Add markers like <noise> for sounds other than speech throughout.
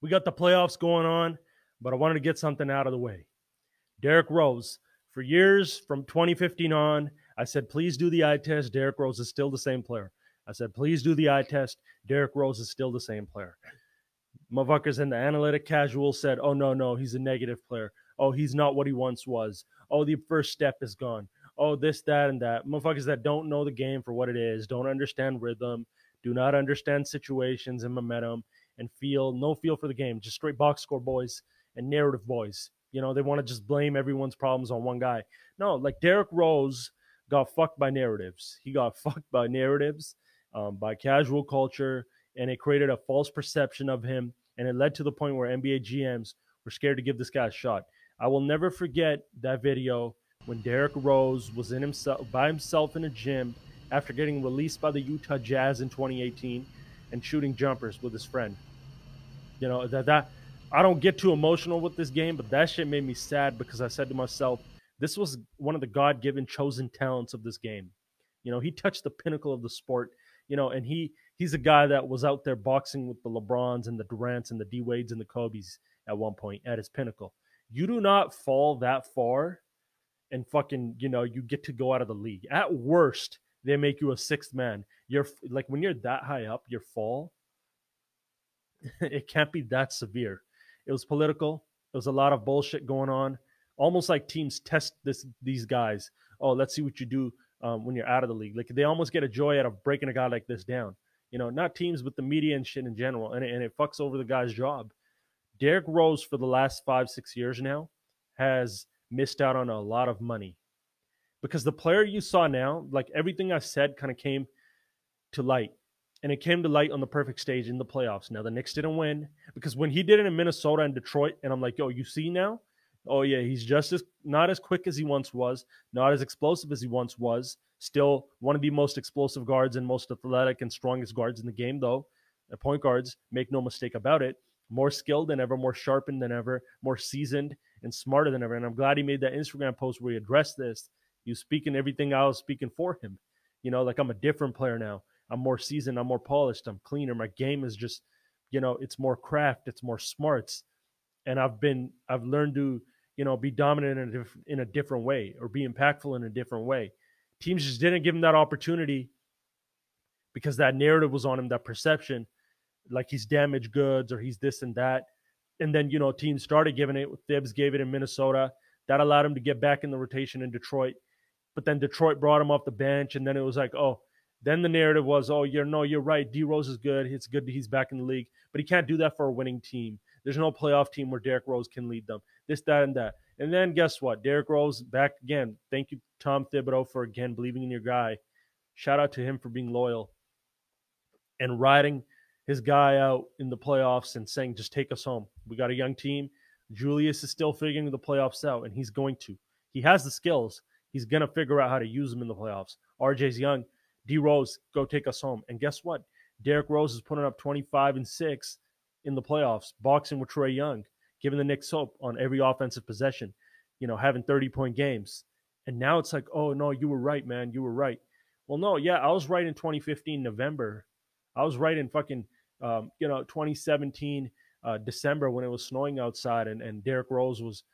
We got the playoffs going on, but I wanted to get something out of the way. Derrick Rose, for years from 2015 on, I said, please do the eye test. Derrick Rose is still the same player. I said, please do the eye test. Derrick Rose is still the same player. Motherfuckers in the analytic casual said, oh, no, no, he's a negative player. Oh, he's not what he once was. Oh, the first step is gone. Oh, this, that, and that. Motherfuckers that don't know the game for what it is, don't understand rhythm, do not understand situations and momentum, and feel no feel for the game. Just straight box score boys and narrative boys. You know, they want to just blame everyone's problems on one guy. No, like Derrick Rose got fucked by narratives. He got <laughs> fucked by narratives, um, by casual culture, and it created a false perception of him. And it led to the point where NBA GMs were scared to give this guy a shot. I will never forget that video when Derrick Rose was in himself by himself in a gym after getting released by the Utah Jazz in 2018 and shooting jumpers with his friend. You know, that that I don't get too emotional with this game, but that shit made me sad because I said to myself, this was one of the God-given chosen talents of this game. You know, he touched the pinnacle of the sport, you know, and he he's a guy that was out there boxing with the LeBrons and the Durants and the D Wades and the Kobe's at one point at his pinnacle. You do not fall that far and fucking, you know, you get to go out of the league. At worst, they make you a sixth man. You're like when you're that high up, your fall, <laughs> it can't be that severe. It was political. There was a lot of bullshit going on. Almost like teams test this these guys. Oh, let's see what you do um, when you're out of the league. Like they almost get a joy out of breaking a guy like this down. You know, not teams, but the media and shit in general, and it, and it fucks over the guy's job. Derrick Rose for the last five six years now has missed out on a lot of money because the player you saw now, like everything I said, kind of came to light. And it came to light on the perfect stage in the playoffs. Now the Knicks didn't win because when he did it in Minnesota and Detroit, and I'm like, yo, you see now? Oh yeah, he's just as not as quick as he once was, not as explosive as he once was. Still one of the most explosive guards and most athletic and strongest guards in the game, though. The point guards, make no mistake about it, more skilled than ever, more sharpened than ever, more seasoned and smarter than ever. And I'm glad he made that Instagram post where he addressed this. You speaking everything I was speaking for him. You know, like I'm a different player now. I'm more seasoned. I'm more polished. I'm cleaner. My game is just, you know, it's more craft. It's more smarts. And I've been, I've learned to, you know, be dominant in a, diff- in a different way or be impactful in a different way. Teams just didn't give him that opportunity because that narrative was on him, that perception, like he's damaged goods or he's this and that. And then, you know, teams started giving it. Thibs gave it in Minnesota. That allowed him to get back in the rotation in Detroit. But then Detroit brought him off the bench. And then it was like, oh, then the narrative was, oh, you're no, you're right. D Rose is good. It's good he's back in the league. But he can't do that for a winning team. There's no playoff team where Derrick Rose can lead them. This, that, and that. And then guess what? Derrick Rose back again. Thank you, Tom Thibodeau, for again believing in your guy. Shout out to him for being loyal and riding his guy out in the playoffs and saying, just take us home. We got a young team. Julius is still figuring the playoffs out, and he's going to. He has the skills. He's going to figure out how to use them in the playoffs. RJ's young. D Rose, go take us home. And guess what? Derrick Rose is putting up 25 and 6 in the playoffs, boxing with Trae Young, giving the Knicks hope on every offensive possession, you know, having 30 point games. And now it's like, oh, no, you were right, man. You were right. Well, no, yeah, I was right in 2015 November. I was right in fucking um, you know, 2017 uh, December when it was snowing outside and, and Derrick Rose was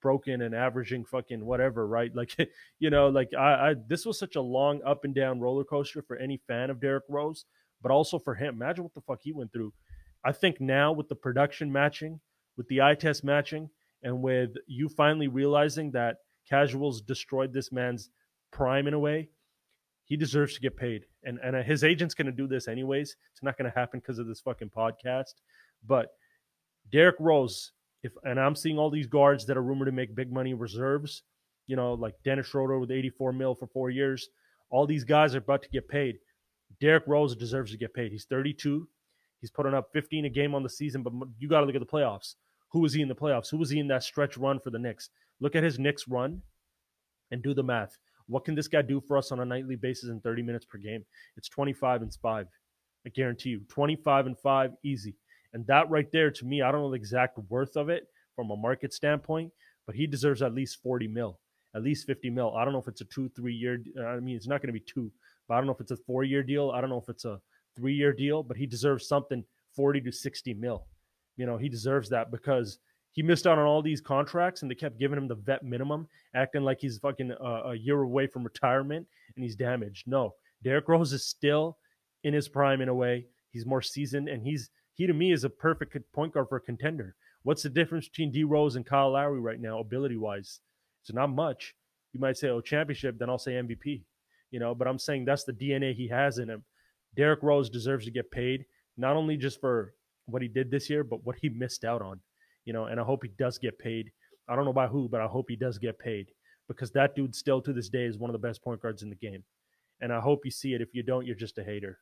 broken and averaging fucking whatever, right? <laughs> Like, you know, like I, I, this was such a long up and down roller coaster for any fan of Derrick Rose, but also for him. Imagine what the fuck he went through. I think now with the production matching, with the eye test matching, and with you finally realizing that casuals destroyed this man's prime in a way, he deserves to get paid. And and uh, his agent's going to do this anyways. It's not going to happen because of this fucking podcast. But Derrick Rose, if and I'm seeing all these guards that are rumored to make big money reserves, you know, like Dennis Schroeder with 84 mil for four years. All these guys are about to get paid. Derrick Rose deserves to get paid. He's 32. He's putting up 15 a game on the season, but you got to look at the playoffs. Who was he in the playoffs? Who was he in that stretch run for the Knicks? Look at his Knicks run and do the math. What can this guy do for us on a nightly basis in 30 minutes per game? It's 25 and 5. I guarantee you. 25 and 5, easy. And that right there, to me, I don't know the exact worth of it from a market standpoint, but he deserves at least 40 mil, at least 50 mil. I don't know if it's a two, three year. I mean, it's not going to be two, but I don't know if it's a four year deal. I don't know if it's a three year deal, but he deserves something 40 to 60 mil. You know, he deserves that because he missed out on all these contracts and they kept giving him the vet minimum, acting like he's fucking uh, a year away from retirement and he's damaged. No, Derrick Rose is still in his prime in a way. He's more seasoned and he's he to me is a perfect point guard for a contender. What's the difference between D Rose and Kyle Lowry right now, ability wise? It's not much. You might say, oh, championship, then I'll say MVP. You know, but I'm saying that's the DNA he has in him. Derrick Rose deserves to get paid, not only just for what he did this year, but what he missed out on you know, and I hope he does get paid. I don't know by who, but I hope he does get paid because that dude still to this day is one of the best point guards in the game. And I hope you see it. If you don't, you're just a hater.